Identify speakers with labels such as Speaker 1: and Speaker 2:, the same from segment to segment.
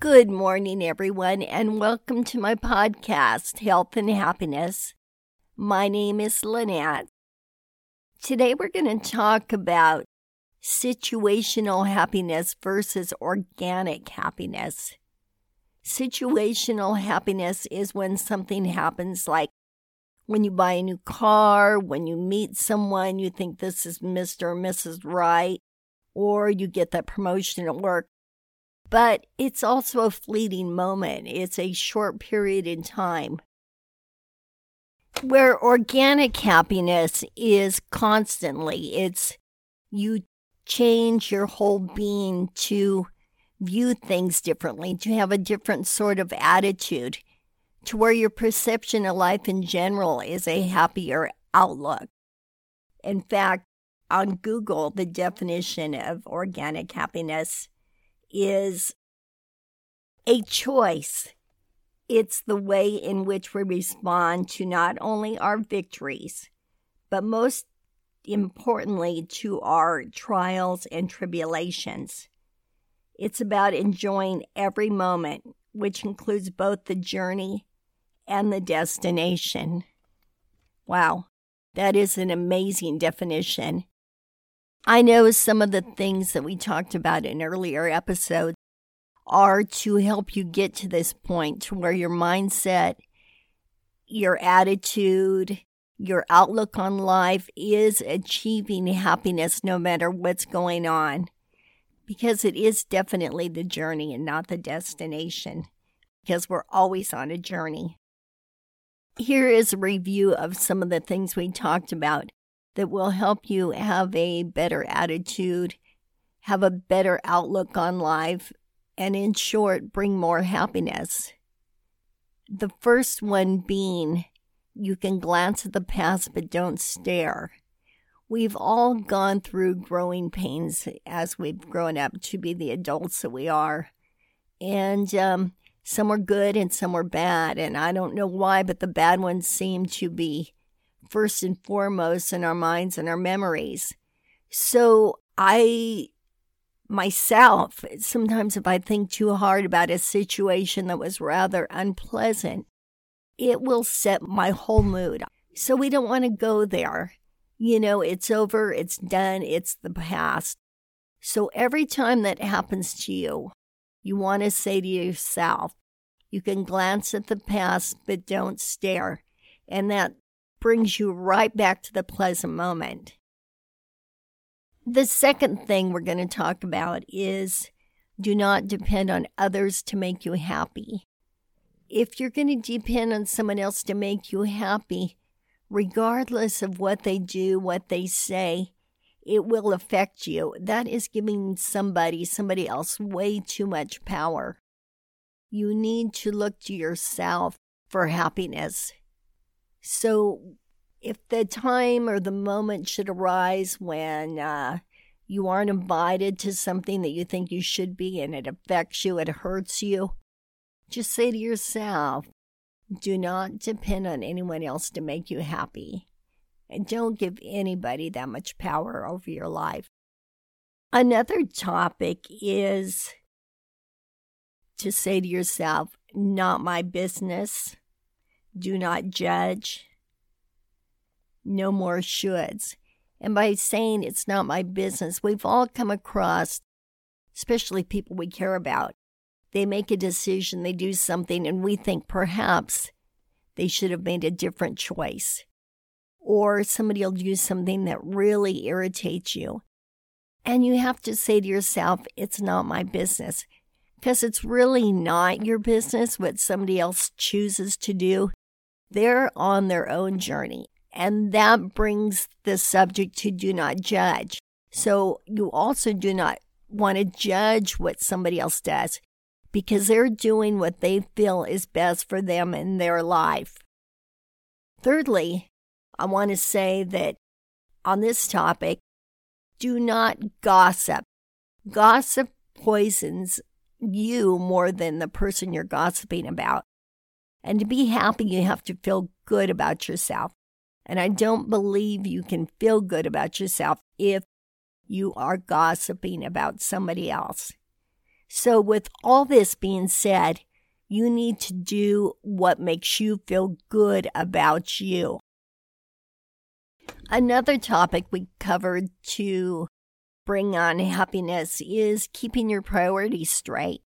Speaker 1: Good morning, everyone, and welcome to my podcast, Health and Happiness. My name is Lynette. Today, we're going to talk about situational happiness versus organic happiness. Situational happiness is when something happens, like when you buy a new car, when you meet someone, you think this is Mr. or Mrs. Right, or you get that promotion at work but it's also a fleeting moment. It's a short period in time. Where organic happiness is constantly, it's you change your whole being to view things differently, to have a different sort of attitude, to where your perception of life in general is a happier outlook. In fact, on Google, the definition of organic happiness is a choice. It's the way in which we respond to not only our victories, but most importantly to our trials and tribulations. It's about enjoying every moment, which includes both the journey and the destination. Wow, that is an amazing definition. I know some of the things that we talked about in earlier episodes are to help you get to this point to where your mindset, your attitude, your outlook on life is achieving happiness no matter what's going on. Because it is definitely the journey and not the destination, because we're always on a journey. Here is a review of some of the things we talked about that will help you have a better attitude, have a better outlook on life, and in short, bring more happiness. The first one being you can glance at the past but don't stare. We've all gone through growing pains as we've grown up to be the adults that we are. And um, some were good and some were bad. And I don't know why, but the bad ones seem to be first and foremost in our minds and our memories. So I myself, sometimes if I think too hard about a situation that was rather unpleasant, it will set my whole mood. So we don't want to go there. You know, it's over, it's done, it's the past. So every time that happens to you, you want to say to yourself, you can glance at the past, but don't stare. And that brings you right back to the pleasant moment. The second thing we're going to talk about is do not depend on others to make you happy. If you're going to depend on someone else to make you happy, regardless of what they do, what they say, it will affect you. That is giving somebody, somebody else, way too much power. You need to look to yourself for happiness. So, if the time or the moment should arise when uh, you aren't invited to something that you think you should be and it affects you, it hurts you, just say to yourself, do not depend on anyone else to make you happy. And don't give anybody that much power over your life. Another topic is to say to yourself, not my business. Do not judge no more shoulds. And by saying it's not my business, we've all come across, especially people we care about, they make a decision, they do something, and we think perhaps they should have made a different choice. Or somebody will do something that really irritates you. And you have to say to yourself, it's not my business. Because it's really not your business what somebody else chooses to do. They're on their own journey. And that brings the subject to do not judge. So you also do not want to judge what somebody else does because they're doing what they feel is best for them in their life. Thirdly, I want to say that on this topic, do not gossip. Gossip poisons you more than the person you're gossiping about. And to be happy, you have to feel good about yourself. And I don't believe you can feel good about yourself if you are gossiping about somebody else. So, with all this being said, you need to do what makes you feel good about you. Another topic we covered to bring on happiness is keeping your priorities straight.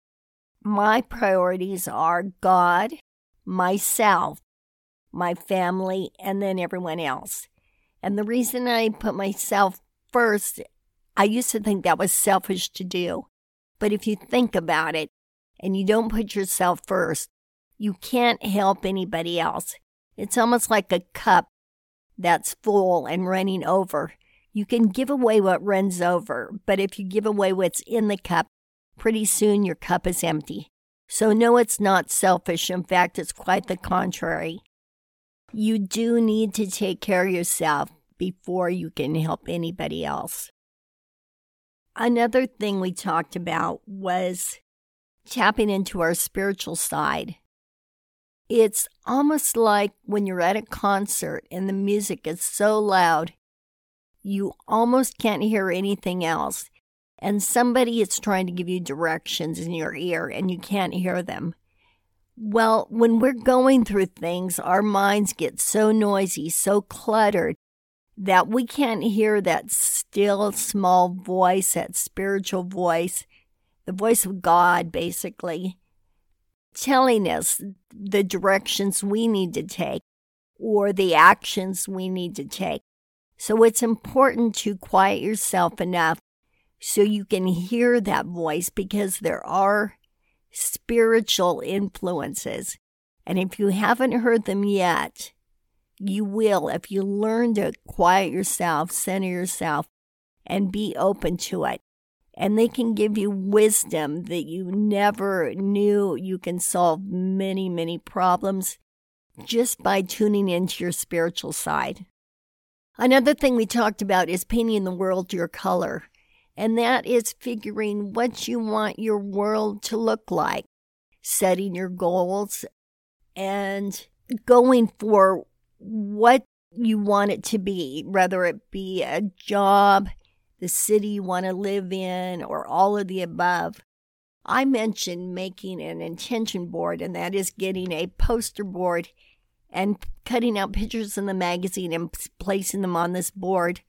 Speaker 1: My priorities are God, myself, my family, and then everyone else. And the reason I put myself first, I used to think that was selfish to do. But if you think about it and you don't put yourself first, you can't help anybody else. It's almost like a cup that's full and running over. You can give away what runs over, but if you give away what's in the cup, pretty soon your cup is empty. So, no, it's not selfish. In fact, it's quite the contrary. You do need to take care of yourself before you can help anybody else. Another thing we talked about was tapping into our spiritual side. It's almost like when you're at a concert and the music is so loud, you almost can't hear anything else. And somebody is trying to give you directions in your ear and you can't hear them. Well, when we're going through things, our minds get so noisy, so cluttered, that we can't hear that still small voice, that spiritual voice, the voice of God, basically, telling us the directions we need to take or the actions we need to take. So it's important to quiet yourself enough so you can hear that voice because there are spiritual influences. And if you haven't heard them yet, you will if you learn to quiet yourself, center yourself, and be open to it. And they can give you wisdom that you never knew you can solve many, many problems just by tuning into your spiritual side. Another thing we talked about is painting the world your color, and that is figuring what you want your world to look like, setting your goals, and going for what you want it to be, whether it be a job, the city you want to live in, or all of the above. I mentioned making an intention board, and that is getting a poster board and cutting out pictures in the magazine and placing them on this board.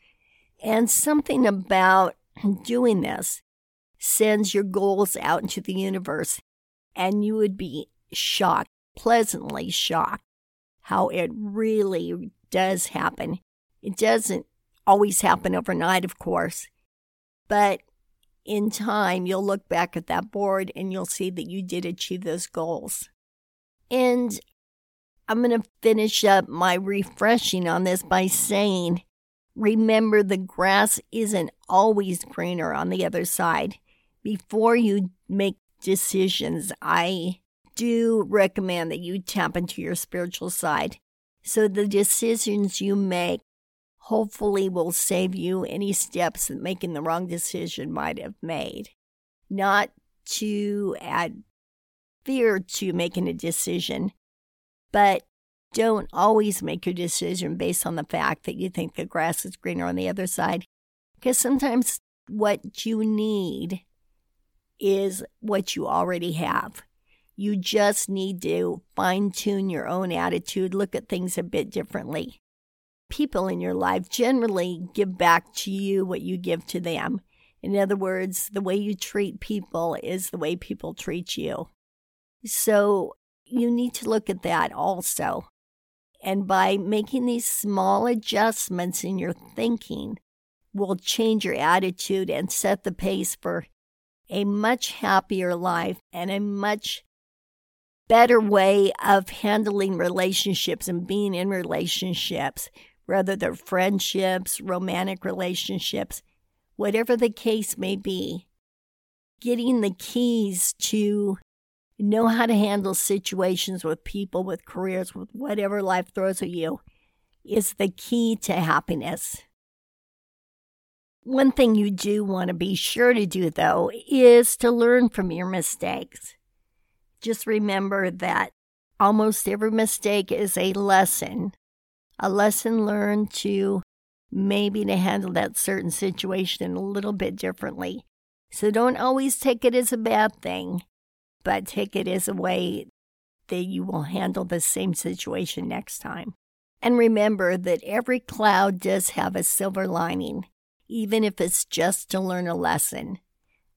Speaker 1: And something about doing this sends your goals out into the universe, and you would be shocked, pleasantly shocked, how it really does happen. It doesn't always happen overnight, of course, but in time, you'll look back at that board and you'll see that you did achieve those goals. And I'm going to finish up my refreshing on this by saying remember the grass isn't always greener on the other side. Before you make decisions, I do recommend that you tap into your spiritual side. So the decisions you make hopefully will save you any steps that making the wrong decision might have made. Not to add fear to making a decision, but don't always make your decision based on the fact that you think the grass is greener on the other side. Because sometimes what you need is what you already have. You just need to fine tune your own attitude, look at things a bit differently. People in your life generally give back to you what you give to them. In other words, the way you treat people is the way people treat you. So you need to look at that also. And by making these small adjustments in your thinking, will change your attitude and set the pace for a much happier life and a much better way of handling relationships and being in relationships, whether they're friendships, romantic relationships, whatever the case may be. Getting the keys to know how to handle situations with people, with careers, with whatever life throws at you is the key to happiness. One thing you do want to be sure to do, though, is to learn from your mistakes just remember that almost every mistake is a lesson, a lesson learned to maybe to handle that certain situation a little bit differently. So don't always take it as a bad thing, but take it as a way that you will handle the same situation next time. And remember that every cloud does have a silver lining, even if it's just to learn a lesson,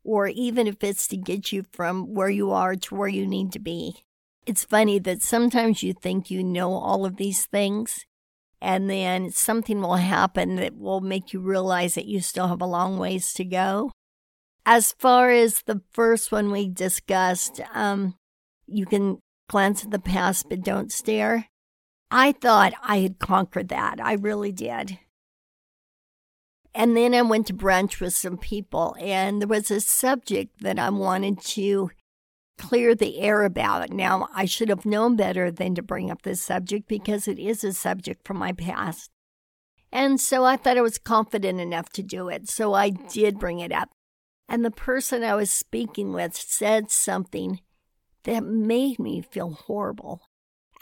Speaker 1: or even if it's to get you from where you are to where you need to be. It's funny that sometimes you think you know all of these things, and then something will happen that will make you realize that you still have a long ways to go. As far as the first one we discussed, um, you can glance at the past but don't stare. I thought I had conquered that. I really did. And then I went to brunch with some people, and there was a subject that I wanted to clear the air about. Now, I should have known better than to bring up this subject because it is a subject from my past. And so I thought I was confident enough to do it. So I did bring it up. And the person I was speaking with said something that made me feel horrible.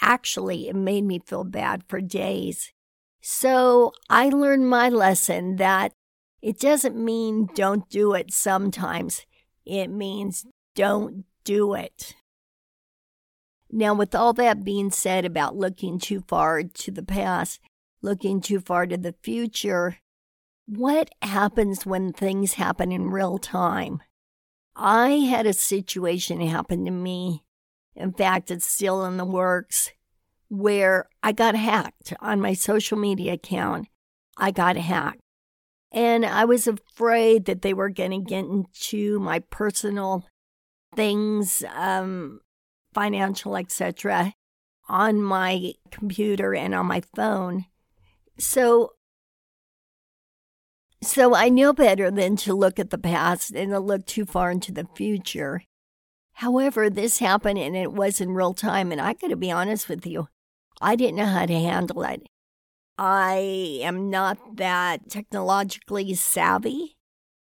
Speaker 1: Actually, it made me feel bad for days. So I learned my lesson that it doesn't mean don't do it sometimes. It means don't do it. Now, with all that being said about looking too far to the past, looking too far to the future, what happens when things happen in real time? I had a situation happen to me. In fact, it's still in the works where I got hacked on my social media account. I got hacked. And I was afraid that they were going to get into my personal things, um, financial, etc., on my computer and on my phone. So, so I know better than to look at the past and to look too far into the future. However, this happened and it was in real time, and I got to be honest with you, I didn't know how to handle it. I am not that technologically savvy.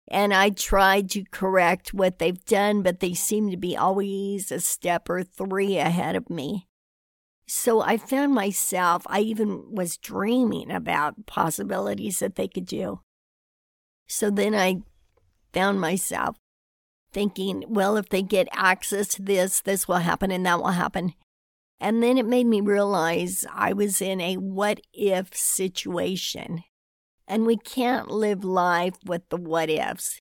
Speaker 1: And I tried to correct what they've done, but they seem to be always a step or three ahead of me. So I found myself, I even was dreaming about possibilities that they could do. So then I found myself thinking, well, if they get access to this, this will happen and that will happen. And then it made me realize I was in a what if situation. And we can't live life with the what ifs.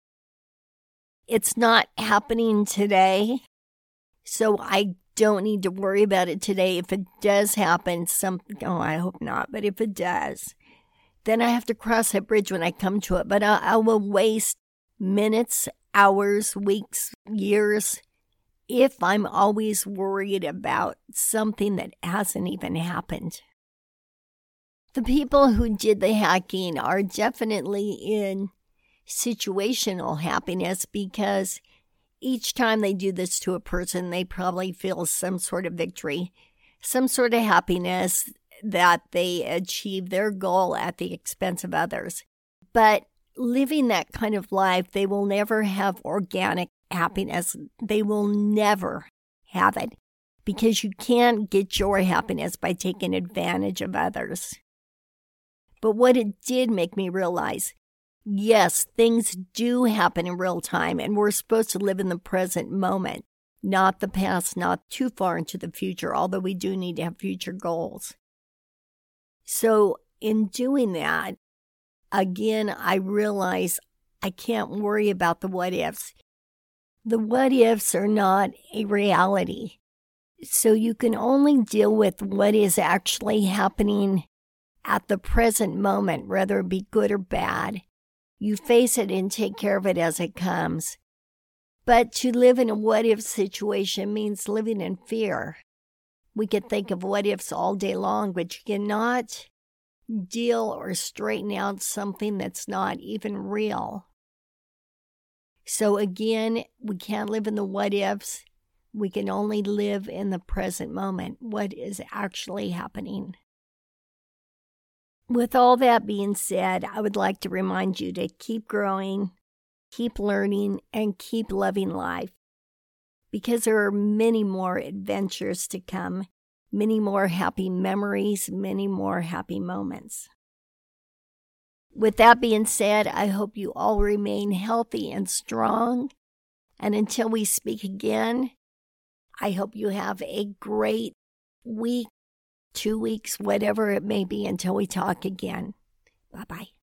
Speaker 1: It's not happening today. So I don't need to worry about it today. If it does happen, something, oh, I hope not, but if it does, then I have to cross that bridge when I come to it. But I, I will waste minutes, hours, weeks, years if I'm always worried about something that hasn't even happened. The people who did the hacking are definitely in situational happiness because each time they do this to a person, they probably feel some sort of victory, some sort of happiness that they achieve their goal at the expense of others. But living that kind of life, they will never have organic happiness. They will never have it because you can't get your happiness by taking advantage of others. But what it did make me realize yes, things do happen in real time, and we're supposed to live in the present moment, not the past, not too far into the future, although we do need to have future goals. So, in doing that, again, I realize I can't worry about the what ifs. The what ifs are not a reality. So you can only deal with what is actually happening at the present moment, whether it be good or bad. You face it and take care of it as it comes. But to live in a what if situation means living in fear. We can think of what ifs all day long, but you cannot deal or straighten out something that's not even real. So again, we can't live in the what ifs. We can only live in the present moment, what is actually happening. With all that being said, I would like to remind you to keep growing, keep learning, and keep loving life because there are many more adventures to come, many more happy memories, many more happy moments. with that being said, I hope you all remain healthy and strong. And until we speak again, I hope you have a great week, two weeks, whatever it may be until we talk again. Bye bye.